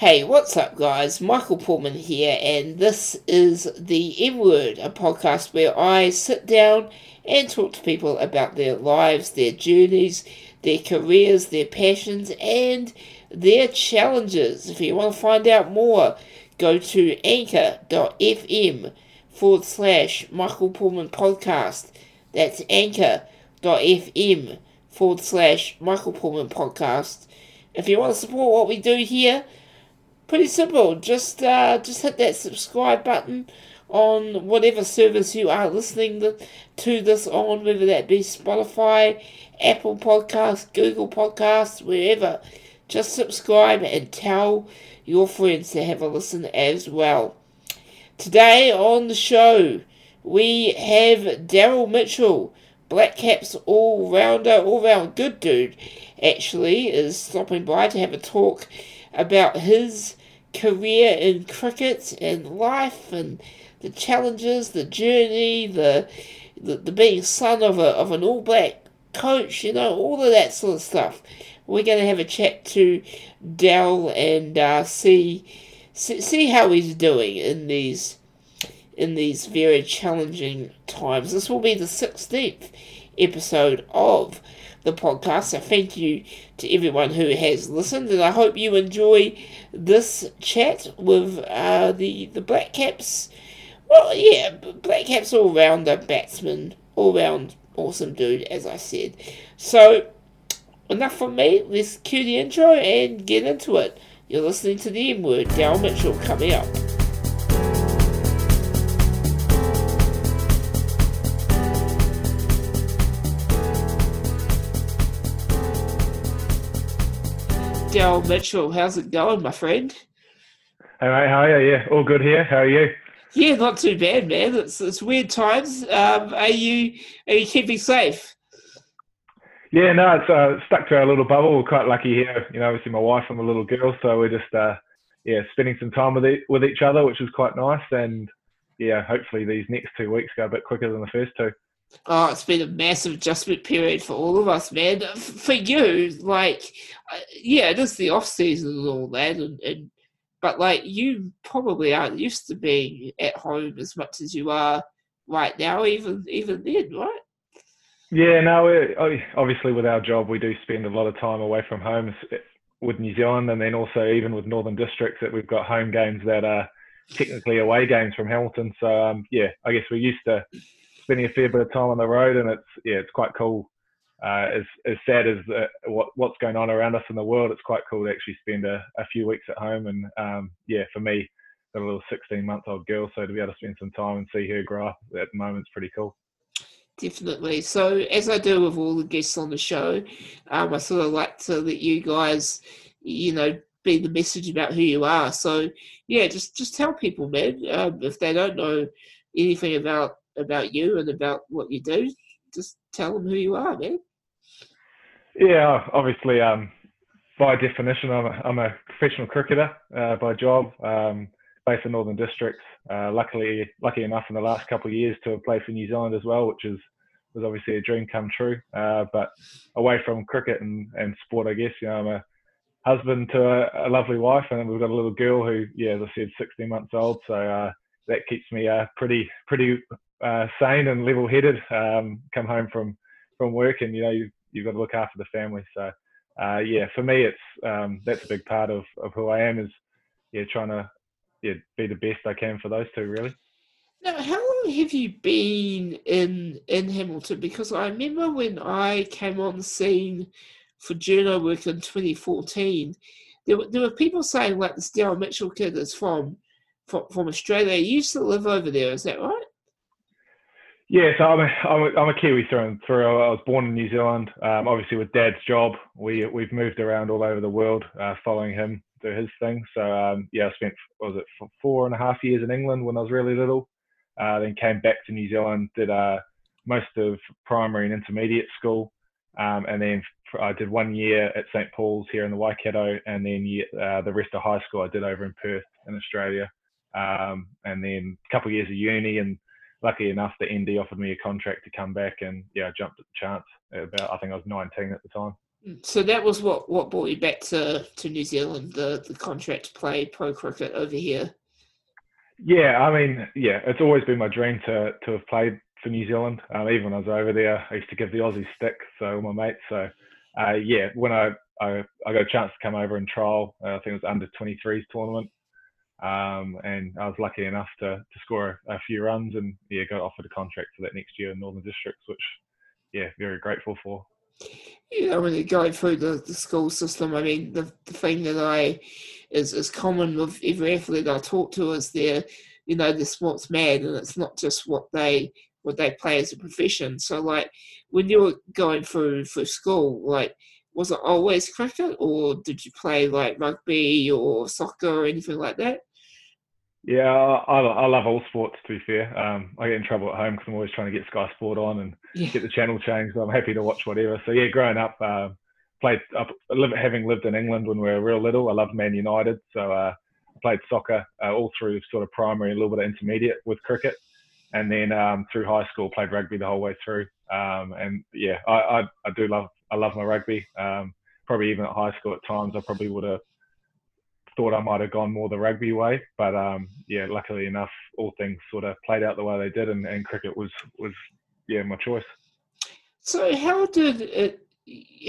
Hey, what's up, guys? Michael Pullman here, and this is the M Word, a podcast where I sit down and talk to people about their lives, their journeys, their careers, their passions, and their challenges. If you want to find out more, go to anchor.fm forward slash Michael Pullman podcast. That's anchor.fm forward slash Michael Pullman podcast. If you want to support what we do here, pretty simple. Just uh, just hit that subscribe button on whatever service you are listening to this on, whether that be Spotify, Apple Podcasts, Google Podcasts, wherever. Just subscribe and tell your friends to have a listen as well. Today on the show, we have Daryl Mitchell, Black Caps all rounder, all round good dude, actually, is stopping by to have a talk about his career in cricket and life and the challenges, the journey, the the, the being son of a of an All Black coach, you know, all of that sort of stuff. We're going to have a chat to Dell and uh, see, see see how he's doing in these in these very challenging times. This will be the sixteenth episode of the podcast. So thank you to everyone who has listened, and I hope you enjoy this chat with uh, the the Black Caps. Well, yeah, Black Caps all rounder batsman, all round awesome dude, as I said. So enough from me. Let's cue the intro and get into it. You're listening to the M Word. Daryl Mitchell coming up. Daryl Mitchell. How's it going, my friend? Hey, mate, how are you? All good here. How are you? Yeah, not too bad, man. It's, it's weird times. Um, are you are you keeping safe? Yeah, no, it's uh, stuck to our little bubble. We're quite lucky here. You know, obviously my wife and my little girl, so we're just uh, yeah spending some time with e- with each other, which is quite nice. And yeah, hopefully these next two weeks go a bit quicker than the first two. Oh, it's been a massive adjustment period for all of us, man. For you, like, uh, yeah, it is the off season and all that, and, and but like you probably aren't used to being at home as much as you are right now, even even then, right? Yeah, no, obviously with our job, we do spend a lot of time away from home with New Zealand, and then also even with Northern Districts, that we've got home games that are technically away games from Hamilton. So um, yeah, I guess we're used to spending a fair bit of time on the road, and it's yeah, it's quite cool. Uh, as as sad as uh, what what's going on around us in the world, it's quite cool to actually spend a, a few weeks at home. And um, yeah, for me, got a little 16 month old girl, so to be able to spend some time and see her grow up at the moment is pretty cool. Definitely. So, as I do with all the guests on the show, um, I sort of like to let you guys, you know, be the message about who you are. So, yeah, just just tell people, man, um, if they don't know anything about about you and about what you do, just tell them who you are, man. Yeah, obviously, um, by definition, I'm a, I'm a professional cricketer uh, by job, um, based in Northern Districts. Uh, luckily, lucky enough in the last couple of years to have played for New Zealand as well, which is was obviously a dream come true. Uh, but away from cricket and, and sport, I guess, you know, I'm a husband to a, a, lovely wife, and we've got a little girl who, yeah, as I said, 16 months old. So uh, that keeps me uh, pretty pretty uh, sane and level-headed. Um, come home from from work, and you know you, you've got to look after the family. So uh, yeah, for me, it's um, that's a big part of, of who I am is yeah trying to yeah be the best I can for those two really. Now, how long have you been in in Hamilton? Because I remember when I came on the scene for journo work in 2014, there were, there were people saying like this Daryl Mitchell kid is from, from from Australia. Used to live over there, is that right? Yeah, so I'm a, I'm a, I'm a Kiwi through and through. I was born in New Zealand. Um, obviously, with Dad's job, we we've moved around all over the world, uh, following him do his thing. So um, yeah, I spent was it four and a half years in England when I was really little. Uh, then came back to New Zealand, did uh, most of primary and intermediate school, um, and then I did one year at St Paul's here in the Waikato, and then uh, the rest of high school I did over in Perth in Australia, um, and then a couple of years of uni and lucky enough that ND offered me a contract to come back, and yeah, I jumped at the chance. About I think I was 19 at the time. So that was what, what brought you back to, to New Zealand, the, the contract to play pro cricket over here. Yeah, I mean, yeah, it's always been my dream to to have played for New Zealand. Um, even when I was over there, I used to give the Aussie stick, so my mates. So uh, yeah, when I, I I got a chance to come over and trial, uh, I think it was under 23s tournament, um, and I was lucky enough to to score a, few runs and yeah, got offered a contract for that next year in Northern Districts, which yeah, very grateful for. Yeah, when you're going through the, the school system, I mean, the, the thing that I is, is common with every athlete I talk to is they're, you know, they're sports mad and it's not just what they what they play as a profession. So like when you were going through for school, like was it always cricket or did you play like rugby or soccer or anything like that? Yeah, I, I love all sports. To be fair, um, I get in trouble at home because I'm always trying to get Sky Sport on and yeah. get the channel changed. I'm happy to watch whatever. So yeah, growing up, uh, played up, having lived in England when we were real little. I loved Man United, so uh, I played soccer uh, all through sort of primary, a little bit of intermediate with cricket, and then um, through high school played rugby the whole way through. Um, and yeah, I, I, I do love I love my rugby. Um, probably even at high school at times I probably would have thought I might have gone more the rugby way, but um, yeah, luckily enough, all things sort of played out the way they did, and, and cricket was was yeah my choice. So how did it?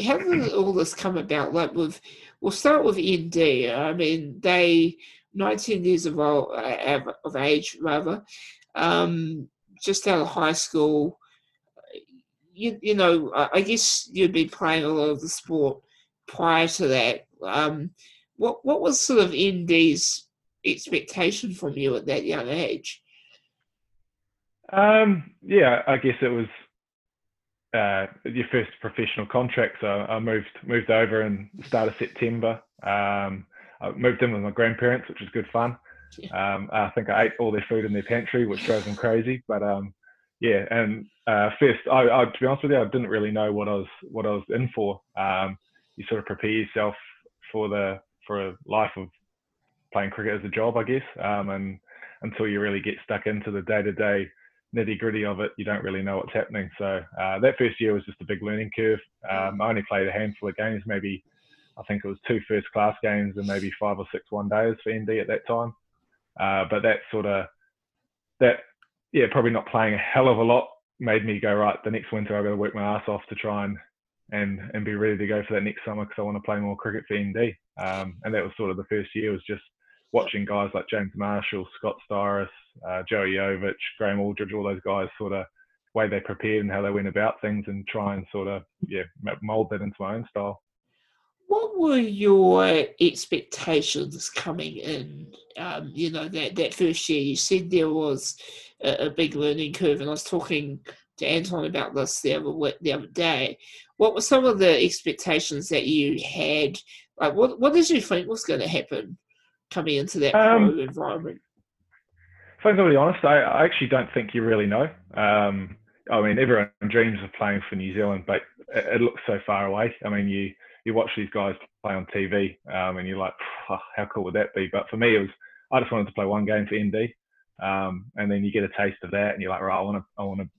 How did all this come about? Like with, we'll start with ND. I mean, they 19 years of, old, of age rather, um, just out of high school. You, you know, I guess you'd been playing a lot of the sport prior to that. Um, what what was sort of ND's expectation from you at that young age? Um, yeah, I guess it was uh, your first professional contract. So I moved moved over in the start of September. Um, I moved in with my grandparents, which was good fun. Yeah. Um, I think I ate all their food in their pantry, which drove them crazy. But um, yeah, and uh, first, I, I, to be honest with you, I didn't really know what I was what I was in for. Um, you sort of prepare yourself for the for a life of playing cricket as a job, I guess. Um, and until you really get stuck into the day to day nitty gritty of it, you don't really know what's happening. So uh, that first year was just a big learning curve. Um, I only played a handful of games, maybe I think it was two first class games and maybe five or six one days for ND at that time. Uh, but that sort of that yeah, probably not playing a hell of a lot made me go right. The next winter, I've got to work my ass off to try and and and be ready to go for that next summer because I want to play more cricket for ND. Um, and that was sort of the first year was just watching guys like James Marshall, Scott Styris, uh, Joey Yovich, Graeme Aldridge, all those guys sort of way they prepared and how they went about things and try and sort of yeah mold that into my own style. What were your expectations coming in? Um, you know that that first year, you said there was a, a big learning curve, and I was talking to Anton about this the other the other day. What were some of the expectations that you had? Like, what what did you think was going to happen coming into that um, environment? If I'm going to be honest, I, I actually don't think you really know. Um, I mean, everyone dreams of playing for New Zealand, but it, it, looks so far away. I mean, you you watch these guys play on TV, um, and you're like, oh, how cool would that be? But for me, it was I just wanted to play one game for ND, um, and then you get a taste of that, and you're like, right, I want to I want to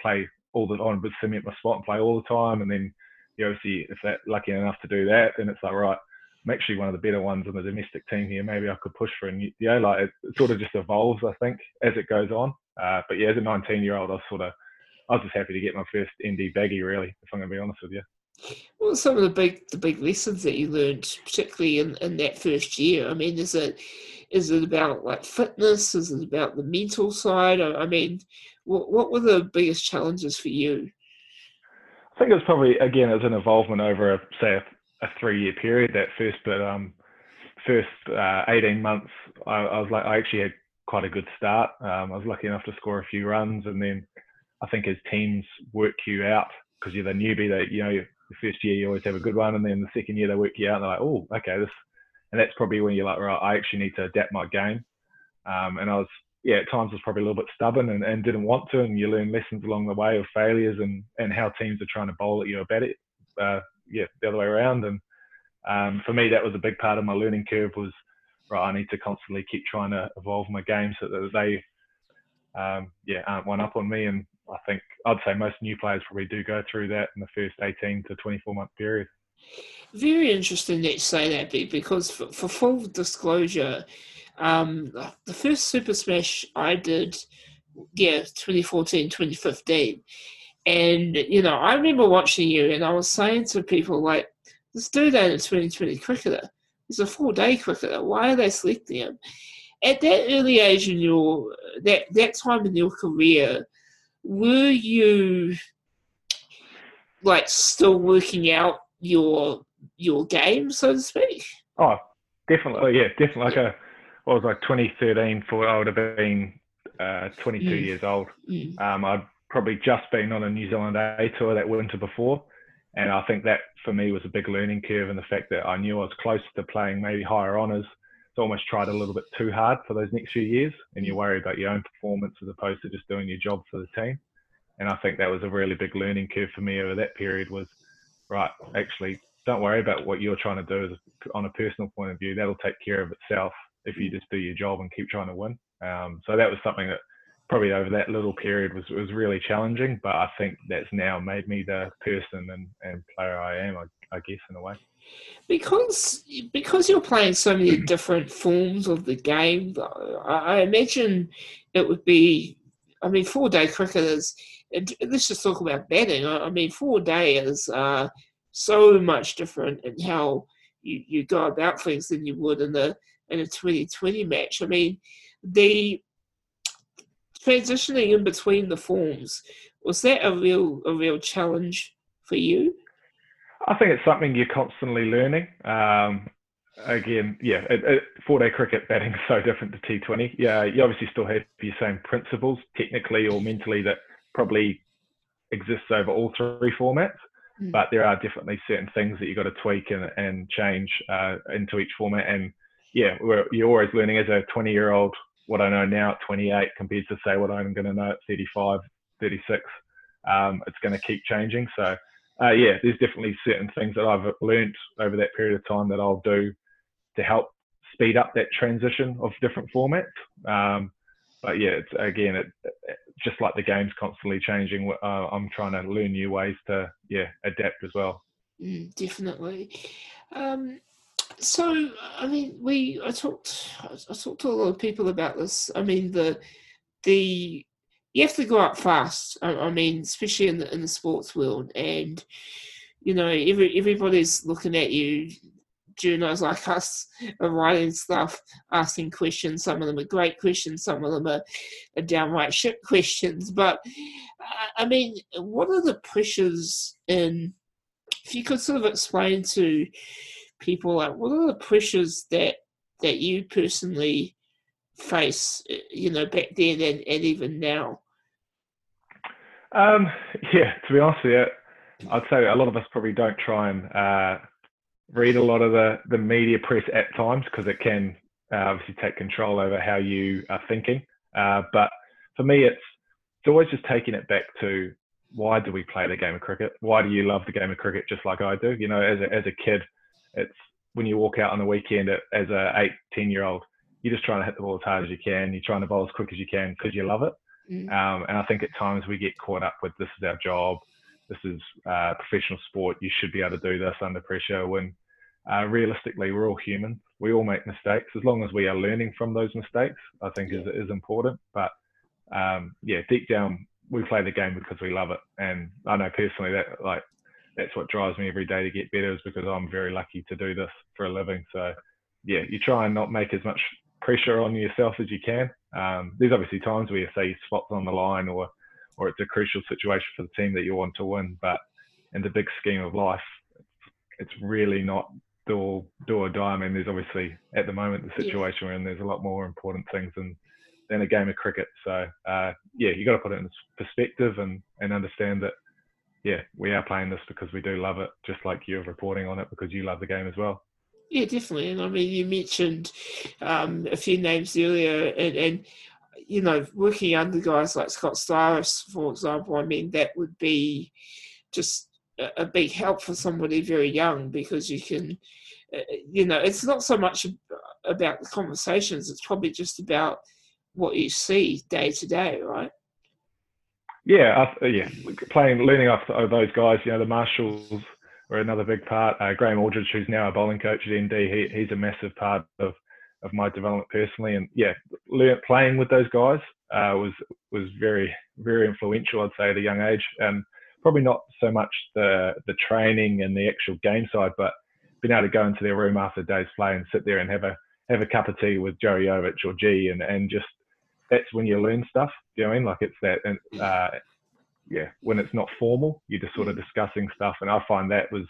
play all the on with cement my spot and play all the time. And then you obviously if that lucky enough to do that, then it's like right, I'm actually one of the better ones on the domestic team here. Maybe I could push for a new, you know, like it, it sort of just evolves, I think, as it goes on. Uh, but yeah, as a 19 year old, I was sort of, I was just happy to get my first ND baggy, really, if I'm going to be honest with you. What are some of the big the big lessons that you learned, particularly in, in that first year? I mean, is it is it about like fitness? Is it about the mental side? I, I mean, what, what were the biggest challenges for you? I think it was probably again as an involvement over a, say a, a three year period. That first, but um, first uh, eighteen months, I, I, was like I actually had quite a good start. Um, I was lucky enough to score a few runs, and then I think as teams work you out because you're the newbie, that you know the first year you always have a good one, and then the second year they work you out, and they're like, oh, okay, this, and that's probably when you're like, right, I actually need to adapt my game. Um, and I was yeah, at times was probably a little bit stubborn and, and didn't want to, and you learn lessons along the way of failures and, and how teams are trying to bowl at you about it. Uh, yeah, the other way around. And um, for me, that was a big part of my learning curve. Was right, I need to constantly keep trying to evolve my game so that they, um, yeah, aren't one up on me. And I think I'd say most new players probably do go through that in the first 18 to 24 month period. Very interesting that you say that, because for, for full disclosure, um, the first Super Smash I did, yeah, 2014, 2015. And, you know, I remember watching you and I was saying to people, like, let's do that in 2020 cricketer. He's a four day cricketer. Why are they selecting him? At that early age in your, that, that time in your career, were you, like, still working out your your game, so to speak? Oh, definitely. Oh, yeah, definitely. Like a, what was like 2013 for I would have been uh, 22 mm. years old. Mm. Um, I'd probably just been on a New Zealand A tour that winter before. And I think that for me was a big learning curve and the fact that I knew I was close to playing maybe higher honours. So almost tried a little bit too hard for those next few years and you worry about your own performance as opposed to just doing your job for the team. And I think that was a really big learning curve for me over that period was, right, actually don't worry about what you're trying to do on a personal point of view. That'll take care of itself if you just do your job and keep trying to win. Um, so that was something that probably over that little period was was really challenging. But I think that's now made me the person and, and player I am. I, I guess in a way. Because because you're playing so many different forms of the game, I imagine it would be. I mean, four day cricket is. Let's just talk about batting. I mean, four days are so much different in how you, you go about things than you would in the in a 2020 match. I mean, the transitioning in between the forms was that a real a real challenge for you? I think it's something you're constantly learning. Um, again, yeah, it, it, four day cricket batting is so different to T20. Yeah, you obviously still have your same principles technically or mentally that probably exists over all three formats. Mm. But there are definitely certain things that you've got to tweak and, and change uh, into each format. And yeah, you're always learning as a 20 year old what I know now at 28 compared to say what I'm going to know at 35, 36. Um, it's going to keep changing. So uh, yeah, there's definitely certain things that I've learned over that period of time that I'll do to help speed up that transition of different formats. Um, but yeah, it's again, it, just like the game's constantly changing. Uh, I'm trying to learn new ways to yeah adapt as well. Mm, definitely. Um, so I mean, we I talked I talked to a lot of people about this. I mean the the you have to go up fast. I, I mean, especially in the in the sports world, and you know every everybody's looking at you. Journos like us are writing stuff, asking questions. Some of them are great questions. Some of them are, are downright shit questions. But I mean, what are the pressures in? If you could sort of explain to people like what are the pressures that that you personally face you know back then and, and even now? Um yeah to be honest with you i'd say a lot of us probably don't try and uh, read a lot of the the media press at times because it can uh, obviously take control over how you are thinking. Uh, but for me it's it's always just taking it back to why do we play the game of cricket? Why do you love the game of cricket just like i do? You know as a, as a kid it's when you walk out on the weekend as a eight, 10 year old, you're just trying to hit the ball as hard as you can. You're trying to bowl as quick as you can because you love it. Mm. Um, and I think at times we get caught up with this is our job. This is uh, professional sport. You should be able to do this under pressure. When uh, realistically, we're all human. We all make mistakes. As long as we are learning from those mistakes, I think yeah. is is important. But um, yeah, deep down, we play the game because we love it. And I know personally that like that's what drives me every day to get better is because I'm very lucky to do this for a living. So yeah, you try and not make as much pressure on yourself as you can. Um, there's obviously times where you say spots on the line or or it's a crucial situation for the team that you want to win, but in the big scheme of life, it's really not do or, do or die. I mean, there's obviously at the moment the situation yeah. we're in, there's a lot more important things than than a game of cricket. So uh, yeah, you got to put it in perspective and and understand that yeah, we are playing this because we do love it, just like you're reporting on it because you love the game as well. Yeah, definitely. And I mean, you mentioned um, a few names earlier, and, and, you know, working under guys like Scott Styris, for example, I mean, that would be just a, big help for somebody very young because you can, uh, you know, it's not so much about the conversations, it's probably just about what you see day to day, right? Yeah, uh, yeah, playing, learning off of those guys, you know, the Marshalls, were another big part. Uh, Graeme Aldridge, who's now a bowling coach at ND, he, he's a massive part of of my development personally. And yeah, playing with those guys uh, was was very very influential. I'd say at a young age, and probably not so much the the training and the actual game side, but being able to go into their room after a day's play and sit there and have a have a cup of tea with Joe Yovich or G, and and just that's when you learn stuff. Do you know what I mean? Like it's that, and uh, yeah, when it's not formal, you're just sort of discussing stuff, and I find that was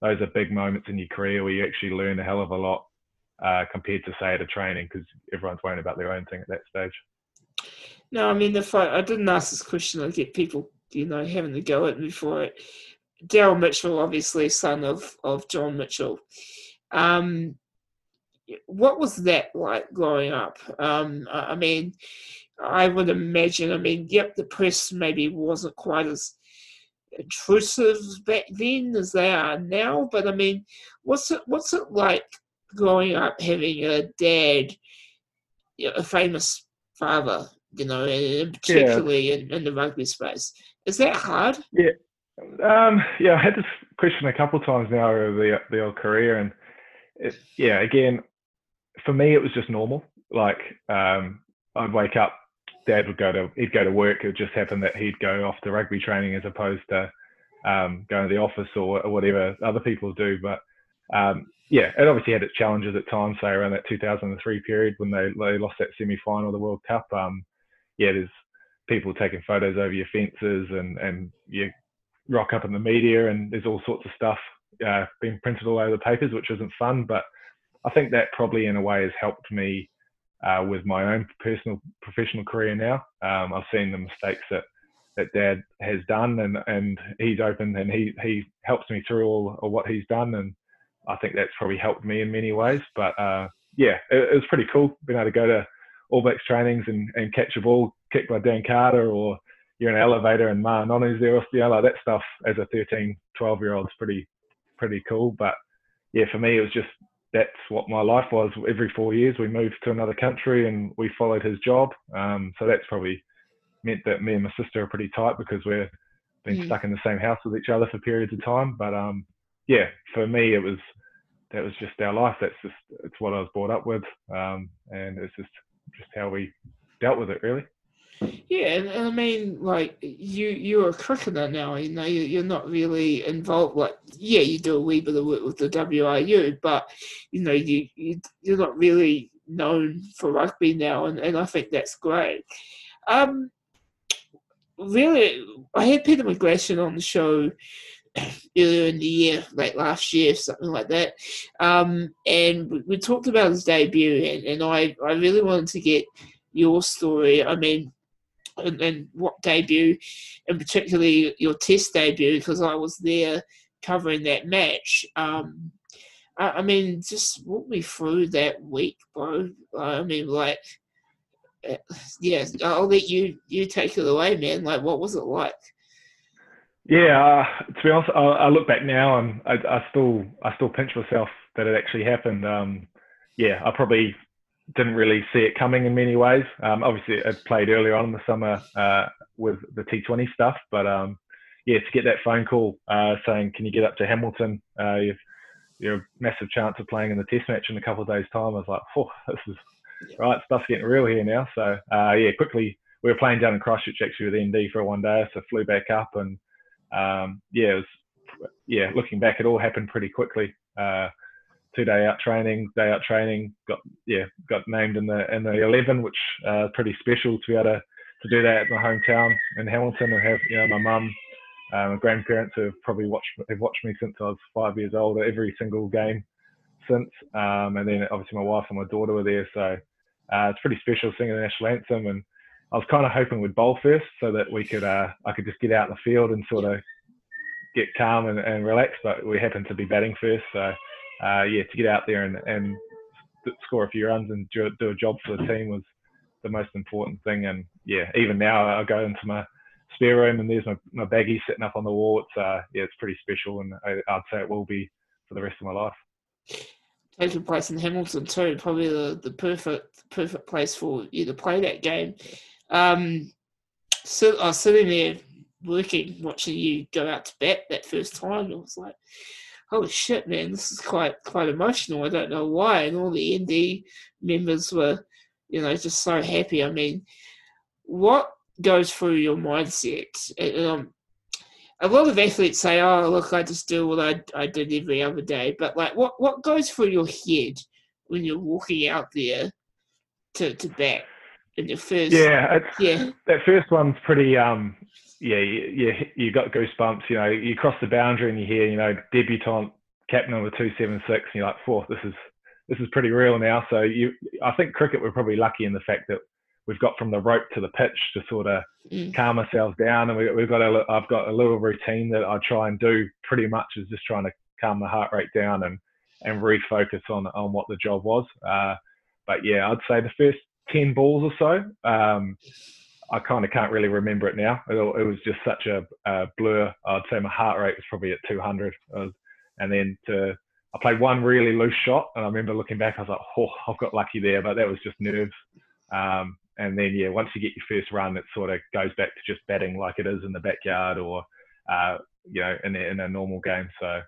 those are big moments in your career where you actually learn a hell of a lot uh, compared to say at a training because everyone's worrying about their own thing at that stage. No, I mean if I, I didn't ask this question, I'd get people you know having to go at me for it. Daryl Mitchell, obviously son of of John Mitchell. Um, what was that like growing up? Um, I mean, I would imagine. I mean, yep, the press maybe wasn't quite as intrusive back then as they are now. But I mean, what's it what's it like growing up having a dad, you know, a famous father, you know, and particularly yeah. in, in, the rugby space. Is that hard? Yeah. Um, yeah, I had this question a couple of times now over the the old career, and it, yeah, again, for me it was just normal. Like um, I'd wake up, Dad would go to he'd go to work. It just happen that he'd go off to rugby training as opposed to um, going to the office or, whatever other people do. But um, yeah, it obviously had its challenges at times, say around that 2003 period when they, they lost that semi final the World Cup. Um, yeah, there's people taking photos over your fences and, and you rock up in the media and there's all sorts of stuff uh, being printed all over the papers, which isn't fun. But I think that probably in a way has helped me uh, with my own personal professional career now. Um, I've seen the mistakes that that dad has done and, and he's open and he, he helps me through all of what he's done and I think that's probably helped me in many ways. But uh, yeah, it, it, was pretty cool being able to go to All Blacks trainings and, and catch a ball kicked by Dan Carter or you're in an elevator and Ma'a Nonu's there, you know, like that stuff as a 13, 12 year old is pretty, pretty cool. But yeah, for me, it was just that's what my life was. Every four years, we moved to another country and we followed his job. Um, so that's probably meant that me and my sister are pretty tight because we're been mm. stuck in the same house with each other for periods of time. But um, yeah, for me, it was that was just our life. That's just it's what I was brought up with, um, and it's just just how we dealt with it, really. Yeah, and, and I mean, like you, you're a cricketer now. You know, you, are not really involved. Like, yeah, you do a wee bit of work with the WRU, but you know, you, you you're not really known for rugby now, and, and I think that's great. Um, really, I had Peter McGlashan on the show earlier in the year, like last year, something like that. Um, and we, we, talked about his debut, and, and I, I really wanted to get your story. I mean, and, and what debut, and particularly your test debut, because I was there covering that match. Um, I, I, mean, just walk me through that week, bro. I mean, like, uh, yeah, I'll let you you take it away, man. Like, what was it like? Yeah, uh, to be honest, I, I, look back now and I, I, still I still pinch myself that it actually happened. Um, yeah, I probably didn't really see it coming in many ways. Um, obviously, it played earlier on in the summer uh, with the T20 stuff, but um, yeah, to get that phone call uh, saying, "Can you get up to Hamilton? Uh, you've you're a massive chance of playing in the Test match in a couple of days' time." I was like, "Oh, this is right. Stuff's getting real here now." So uh, yeah, quickly we were playing down in Christchurch actually with ND for one day, so flew back up and um, yeah, it was, yeah, looking back, it all happened pretty quickly. Two day out training, day out training, got yeah, got named in the in the eleven, which uh, pretty special to be able to, to do that at my hometown in Hamilton and have you know my mum, my grandparents have probably watched have watched me since I was five years old every single game since, um, and then obviously my wife and my daughter were there, so uh, it's pretty special singing the national anthem and I was kind of hoping we'd bowl first so that we could uh, I could just get out in the field and sort of get calm and, and relax. But we happened to be batting first, so uh, yeah, to get out there and, and score a few runs and do, do a job for the team was the most important thing. And yeah, even now I go into my spare room and there's my, my baggie sitting up on the wall. It's uh, yeah, it's pretty special, and I, would say it will be for the rest of my life. Taking place in Hamilton too, probably the, the perfect perfect place for you to play that game. Um, so I was sitting there working, watching you go out to bat that first time. It was like, holy shit, man, this is quite quite emotional. I don't know why. And all the ND members were, you know, just so happy. I mean, what goes through your mindset? And, um, a lot of athletes say, "Oh, look, I just do what I, I did every other day." But like, what what goes through your head when you're walking out there to to bat in your first? Yeah, yeah. That first one's pretty. Um, yeah, you, you got goosebumps. You know, you cross the boundary and you hear, you know, debutant captain number two seven six, and you're like, "Fourth, this is this is pretty real now." So you, I think cricket we're probably lucky in the fact that we've got from the rope to the pitch to sort of mm. calm ourselves down, and we, have got a, I've got a little routine that I try and do pretty much is just trying to calm the heart rate down and and refocus on on what the job was. Uh, but yeah, I'd say the first ten balls or so. Um, I kind of can't really remember it now. It, it was just such a, a, blur. I'd say my heart rate was probably at 200. Was, and then to, I played one really loose shot, and I remember looking back, I was like, oh, I've got lucky there, but that was just nerves. Um, and then, yeah, once you get your first run, it sort of goes back to just batting like it is in the backyard or, uh, you know, in, in a normal game. So,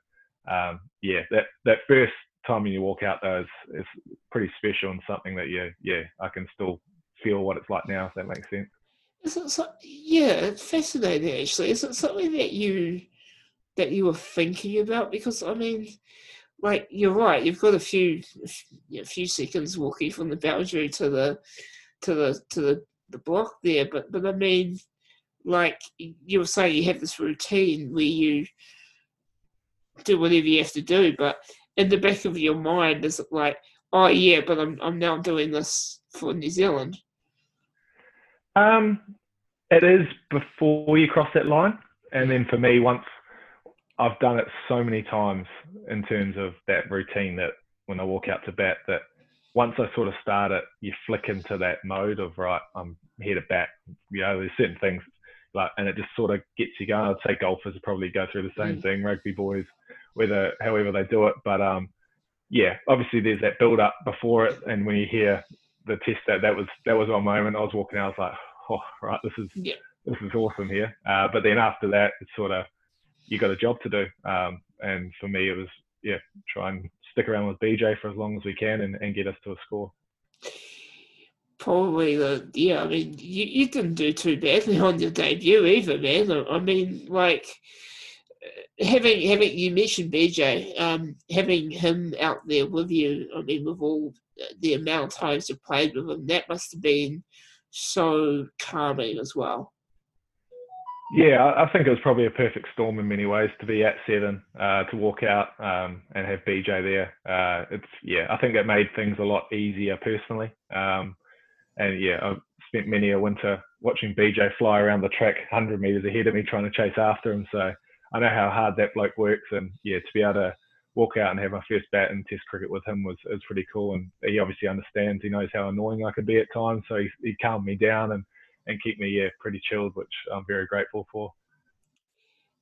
um, yeah, that, that first time when you walk out though is, is pretty special and something that, yeah, yeah, I can still feel what it's like now, if that makes sense. Is it so, yeah, it's fascinating actually. Is it something that you that you were thinking about? Because I mean, like you're right, you've got a few a few seconds walking from the boundary to the to the to the, the block there, but but I mean, like you were saying, you have this routine where you do whatever you have to do, but in the back of your mind, is it like, oh yeah, but I'm I'm now doing this for New Zealand? Um, it is before you cross that line, and then for me, once I've done it so many times in terms of that routine that when I walk out to bat, that once I sort of start it, you flick into that mode of right, I'm here to bat. You know, there's certain things like, and it just sort of gets you going. I'd say golfers probably go through the same mm. thing, rugby boys, whether however they do it. But um, yeah, obviously there's that build up before it, and when you hear the test that that was that was my moment. I was walking out, I was like, oh, right, this is yeah. this is awesome here. Uh, but then after that, it's sort of you got a job to do. Um, and for me, it was yeah, try and stick around with BJ for as long as we can and, and get us to a score. Probably the yeah. I mean, you, you didn't do too badly on your debut either, man. I mean, like having having you mentioned BJ, um, having him out there with you. I mean, with all the amount of times you played with him, that must have been so calming as well. Yeah, I think it was probably a perfect storm in many ways to be at seven, uh, to walk out um, and have BJ there. Uh, it's yeah, I think it made things a lot easier personally. Um, and yeah, I've spent many a winter watching BJ fly around the track 100 meters ahead of me trying to chase after him. So I know how hard that bloke works, and yeah, to be able to walk out and have my first bat in Test cricket with him was was pretty cool. And he obviously understands. He knows how annoying I can be at times, so he, he calmed me down and and keep me yeah pretty chilled, which I'm very grateful for.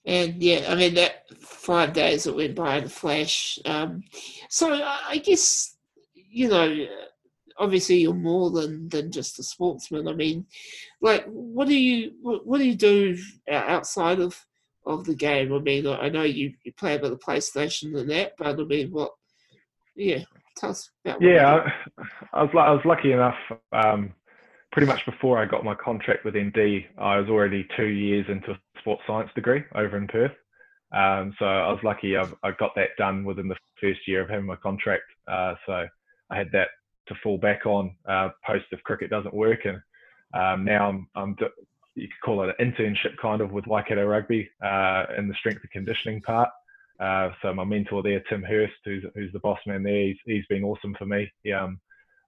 And yeah, I mean that five days that went by in a flash. Um, so I guess you know, obviously you're more than than just a sportsman. I mean, like, what do you what, what do you do outside of of the game? I mean, I know you, you play about the PlayStation and that, but I mean, what? Yeah, tell us about. yeah, I, I, was I was lucky enough. Um, pretty much before I got my contract with ND, I was already two years into a sports science degree over in Perth. Um, so I was lucky I, I, got that done within the first year of having my contract. Uh, so I had that to fall back on uh, post if cricket doesn't work. And um, now I'm, I'm, you could call it an internship kind of with Waikato Rugby uh, in the strength and conditioning part. Uh, so my mentor there, Tim Hurst, who's, who's the boss man there, he's, he's been awesome for me. He um,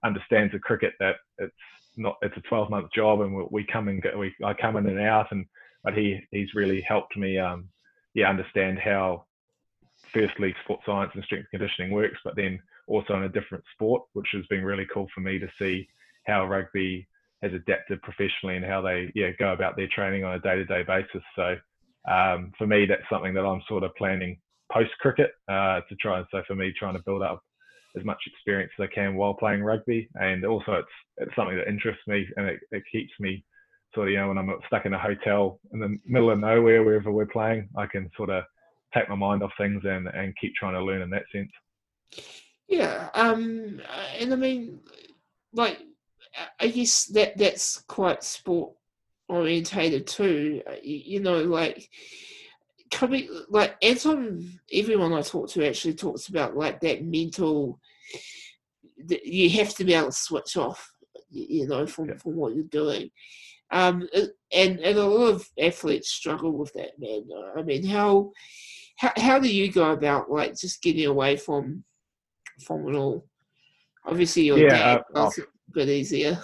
understands the cricket that it's not it's a 12 month job and we, we come and go, we I come in and out and but he he's really helped me um yeah understand how firstly sports science and strength conditioning works but then also in a different sport which has been really cool for me to see how rugby has adapted professionally and how they yeah go about their training on a day-to-day basis so um, for me that's something that I'm sort of planning post cricket uh, to try and so for me trying to build up as much experience as I can while playing rugby. And also, it's it's something that interests me and it, it keeps me sort of, you know, when I'm stuck in a hotel in the middle of nowhere, wherever we're playing, I can sort of take my mind off things and, and keep trying to learn in that sense. Yeah. Um, and I mean, like, I guess that that's quite sport orientated too. You, you know, like, coming, like, Anton, everyone I talk to actually talks about like that mental, that you have to be able to switch off, you know, from, yeah. from what you're doing. Um, and and a lot of athletes struggle with that, man. I mean, how how how do you go about like just getting away from from it all? Obviously, your yeah, dad uh, a bit easier.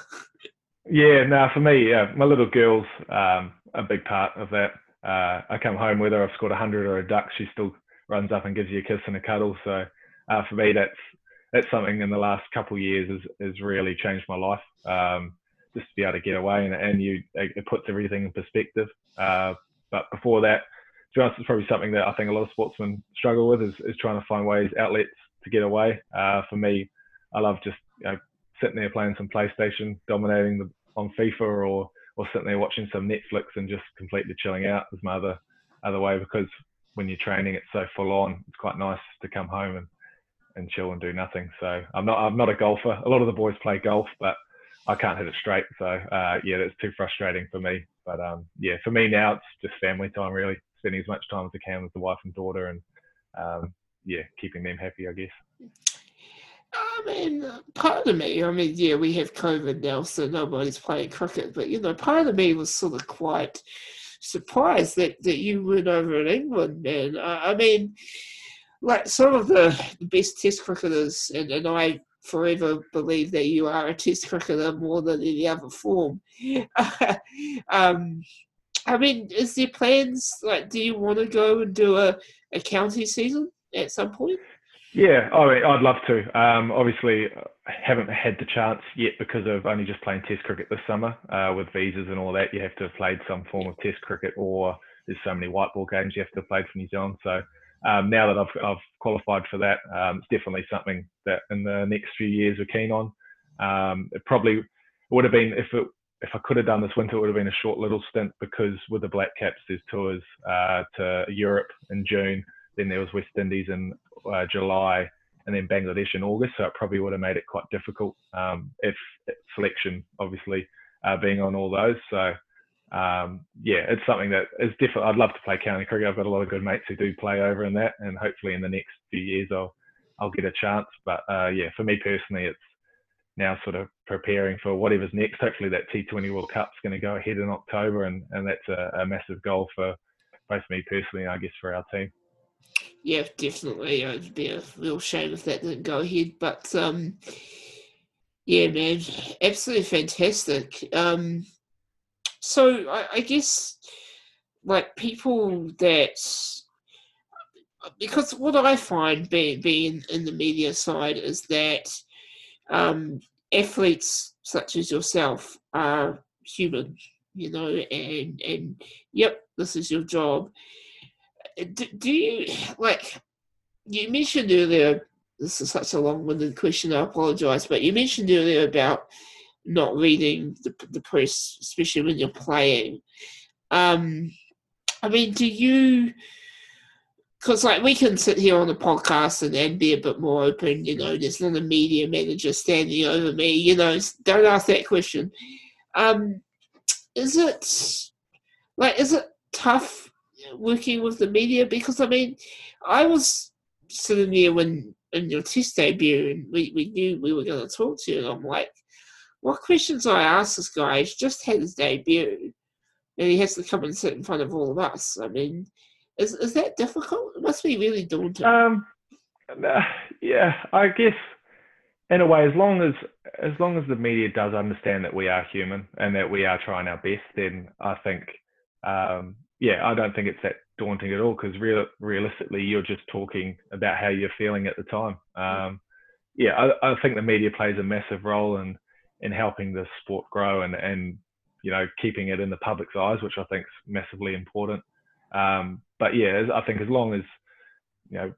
Yeah, no, for me, yeah, my little girl's um, a big part of that. Uh, I come home whether I've scored a hundred or a duck, she still runs up and gives you a kiss and a cuddle. So uh, for me, that's that's something in the last couple of years has, has really changed my life. Um, just to be able to get away and, and you it puts everything in perspective. Uh, but before that, to be honest, it's probably something that I think a lot of sportsmen struggle with is, is trying to find ways, outlets to get away. Uh, for me, I love just you know, sitting there playing some PlayStation, dominating the, on FIFA, or or sitting there watching some Netflix and just completely chilling out is my other other way because when you're training, it's so full on. It's quite nice to come home and and chill and do nothing. So I'm not I'm not a golfer. A lot of the boys play golf, but I can't hit it straight. So uh, yeah, that's too frustrating for me. But um, yeah, for me now it's just family time really, spending as much time as I can with the wife and daughter, and um, yeah, keeping them happy, I guess. I mean, part of me, I mean, yeah, we have COVID now, so nobody's playing cricket, but you know, part of me was sort of quite surprised that, that you went over in England, man. I, I mean, like some of the, best Test cricketers, and, and I forever believe that you are a Test cricketer more than any other form. um, I mean, is there plans? Like, do you want to go and do a, a county season at some point? Yeah, oh, I'd love to. Um, obviously, I haven't had the chance yet because of only just playing Test cricket this summer uh, with visas and all that. You have to have played some form of Test cricket, or there's so many white ball games you have to have played for New Zealand. So um, now that I've, I've qualified for that, um, it's definitely something that in the next few years we're keen on. Um, it probably would have been if it if I could have done this winter, it would have been a short little stint because with the Black Caps, there's tours uh, to Europe in June, then there was West Indies in uh, July, and then Bangladesh in August. So it probably would have made it quite difficult um, if, selection, obviously, uh, being on all those. So um, yeah, it's something that is different. I'd love to play county cricket. I've got a lot of good mates who do play over in that, and hopefully in the next few years I'll I'll get a chance. But uh, yeah, for me personally, it's now sort of preparing for whatever's next. Hopefully that T20 World Cup's going to go ahead in October, and and that's a, a massive goal for both me personally, I guess, for our team. Yeah, definitely. It'd be a real shame if that didn't go ahead, but um, yeah, man, absolutely fantastic. Um, so I, I guess like people that because what I find being being in the media side is that um, athletes such as yourself are human, you know, and and yep, this is your job. Do, do you like? You mentioned earlier. This is such a long-winded question. I apologize, but you mentioned earlier about not reading the, the press, especially when you're playing. Um, I mean, do you? Because like we can sit here on the podcast and, and be a bit more open, you know. There's not a media manager standing over me, you know. Don't ask that question. Um, is it like is it tough working with the media? Because I mean, I was sitting there when in your test debut, and we, we knew we were going to talk to you, and I'm like, what questions I ask this guy? He's just had his debut, and he has to come and sit in front of all of us. I mean, is is that difficult? It must be really daunting. Um, yeah, I guess in a way, as long as as long as the media does understand that we are human and that we are trying our best, then I think, um, yeah, I don't think it's that daunting at all because real, realistically, you're just talking about how you're feeling at the time. Um, yeah, I, I think the media plays a massive role in in helping the sport grow and and you know keeping it in the public's eyes, which I think is massively important. Um, but yeah, I think as long as you know,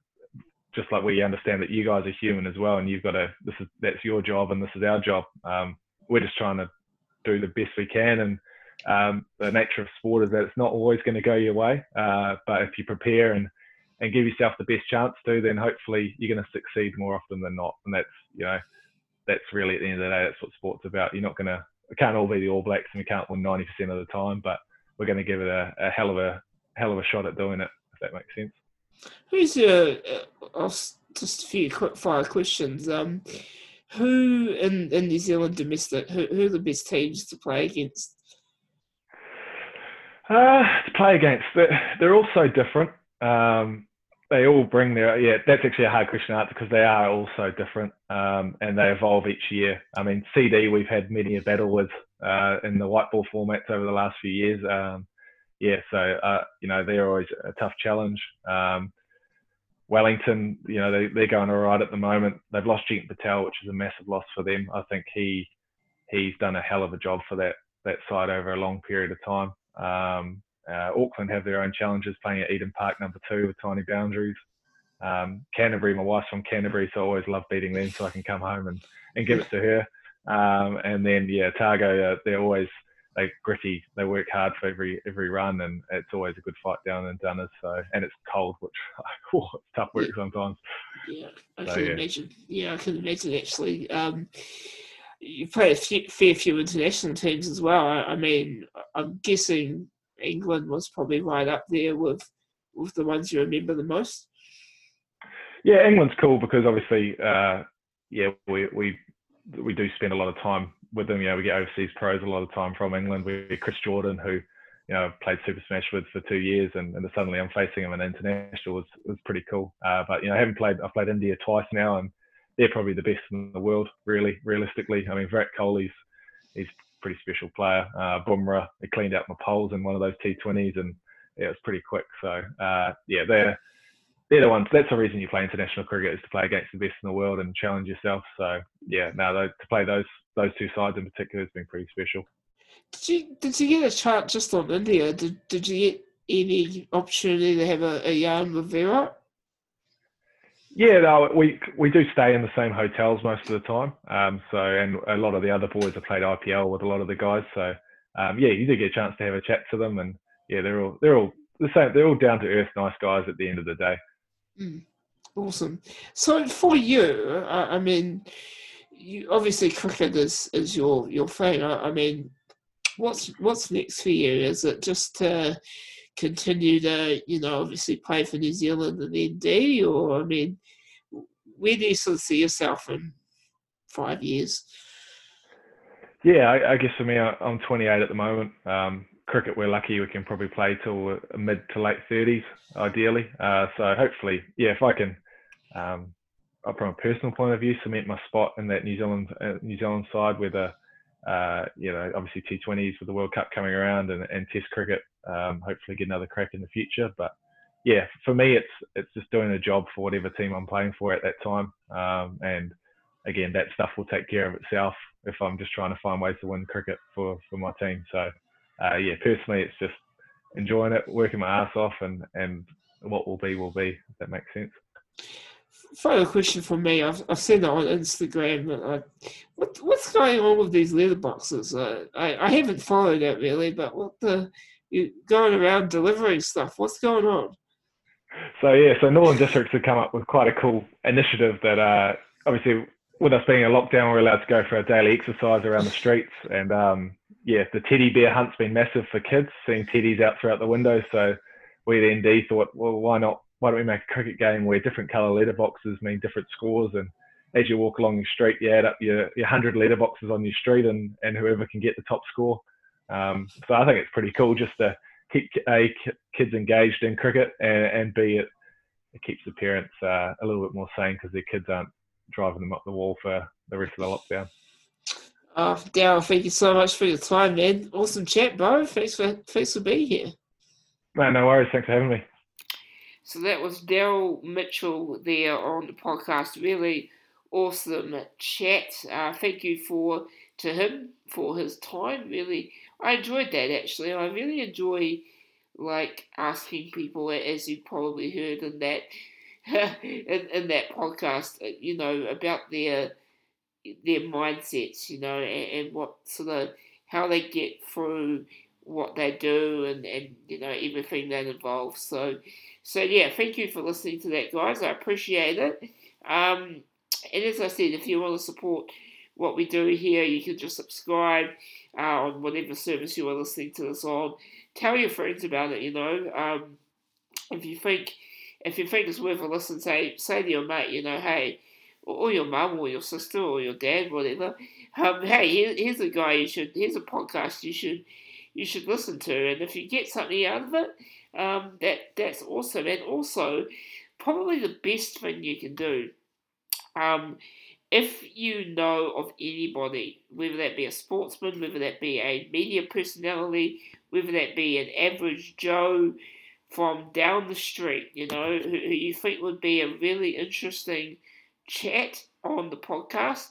just like we understand that you guys are human as well, and you've got to this is that's your job and this is our job. Um, we're just trying to do the best we can, and um, the nature of sport is that it's not always going to go your way. Uh, but if you prepare and and give yourself the best chance to, then hopefully you're going to succeed more often than not. And that's you know that's really at the end of the day that's what sport's about. You're not going to we can't all be the All Blacks and we can't win 90% of the time, but we're going to give it a, a hell of a hell of a shot at doing it if that makes sense. Who's your uh, just a few quick fire questions? Um, who in, in New Zealand domestic who, who are the best teams to play against? Uh, to play against, they're, they're all so different. Um, they all bring their yeah. That's actually a hard question to answer because they are all so different um, and they evolve each year. I mean, CD we've had many a battle with uh, in the white ball formats over the last few years. Um, yeah, so uh, you know they're always a tough challenge. Um, Wellington, you know they they're going all right at the moment. They've lost Jeet Patel, which is a massive loss for them. I think he he's done a hell of a job for that that side over a long period of time. Um, uh, Auckland have their own challenges playing at Eden Park number two with tiny boundaries. Um, Canterbury, my wife's from Canterbury, so I always love beating them so I can come home and, and give it to her. Um, and then, yeah, Otago, uh, they're always they gritty. They work hard for every every run, and it's always a good fight down in Dunners. So, and it's cold, which oh, it's tough work yeah. sometimes. Yeah, I so, can yeah. imagine. Yeah, I can imagine actually. Um, you play a few, fair few international teams as well. I, I, mean, I'm guessing England was probably right up there with with the ones you remember the most. Yeah, England's cool because obviously, uh, yeah, we we we do spend a lot of time with them. You know, we get overseas pros a lot of time from England. We get Chris Jordan, who you know played Super Smash with for two years, and, and suddenly I'm facing him in international was was pretty cool. Uh, but you know, I haven't played. I've played India twice now, and they're probably the best in the world, really, realistically. I mean, Virat Kohli's he's a pretty special player. Uh, Bumrah, he cleaned out my poles in one of those T20s, and yeah, it was pretty quick. So uh, yeah, they're they're the ones. That's the reason you play international cricket is to play against the best in the world and challenge yourself. So yeah, now to play those those two sides in particular has been pretty special. Did you did you get a chance just on India? Did did you get any opportunity to have a, a yarn with Virat? Yeah, no, we we do stay in the same hotels most of the time. Um, so and a lot of the other boys have played IPL with a lot of the guys. So um, yeah, you do get a chance to have a chat to them, and yeah, they're all they're all the same. They're all down to earth, nice guys at the end of the day. Mm, awesome. So for you, I, I mean, you obviously cricket is, is your your thing. I, I, mean, what's what's next for you? Is it just to continue to you know obviously play for New Zealand and ND, or I mean, where do you sort of see yourself in five years? Yeah, I, I guess for me, I'm 28 at the moment. Um, cricket, we're lucky we can probably play till mid to late 30s, ideally. Uh, so hopefully, yeah, if I can, um, from a personal point of view, cement my spot in that New Zealand uh, New Zealand side a, uh, you know, obviously T20s with the World Cup coming around and, and Test cricket. Um, hopefully, get another crack in the future. But yeah, for me, it's it's just doing a job for whatever team I'm playing for at that time. Um, and again, that stuff will take care of itself if I'm just trying to find ways to win cricket for for my team. So uh, yeah, personally, it's just enjoying it, working my ass off, and and what will be will be. If that makes sense. Final question for me. I've, I've seen that on Instagram. Uh, what what's going on with these letterboxes? Uh, I I haven't followed it really, but what the you going around delivering stuff? What's going on? So yeah, so Northern Districts have come up with quite a cool initiative that uh, obviously with us being a lockdown, we're allowed to go for our daily exercise around the streets, and um, yeah, the teddy bear hunt's been massive for kids, seeing teddies out throughout the window. So we at ND thought, well, why not? Why don't we make a cricket game where different colour letter boxes mean different scores? And as you walk along the street, you add up your, your 100 letterboxes on your street and, and whoever can get the top score. Um, so I think it's pretty cool just to keep A, kids engaged in cricket and, and B, it, it keeps the parents uh, a little bit more sane because their kids aren't driving them up the wall for the rest of the lockdown. Uh, Daryl, thank you so much for your time, man. Awesome chat, bro. Thanks for thanks for being here. Man, no worries. Thanks for having me. So that was Daryl Mitchell there on the podcast. Really awesome chat. Uh, thank you for to him for his time. Really, I enjoyed that actually. I really enjoy like asking people, as you probably heard in that in, in that podcast, you know, about their their mindsets, you know, and, and what sort of how they get through what they do and, and you know everything that involves. So so yeah, thank you for listening to that, guys. I appreciate it. Um, and as I said, if you want to support what we do here, you can just subscribe uh, on whatever service you are listening to this on. Tell your friends about it. You know, um, if you think if you think it's worth a listen, say say to your mate, you know, hey, or your mum or your sister or your dad, whatever. Um, hey, here, here's a guy you should. Here's a podcast you should you should listen to, and if you get something out of it, um, that that's awesome. And also, probably the best thing you can do, um, if you know of anybody, whether that be a sportsman, whether that be a media personality, whether that be an average Joe from down the street, you know, who, who you think would be a really interesting chat on the podcast,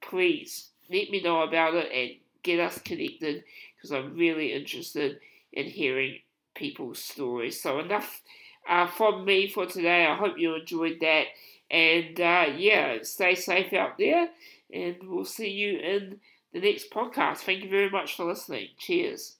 please let me know about it and get us connected because I'm really interested in hearing people's stories. So, enough uh, from me for today. I hope you enjoyed that. And uh, yeah, stay safe out there. And we'll see you in the next podcast. Thank you very much for listening. Cheers.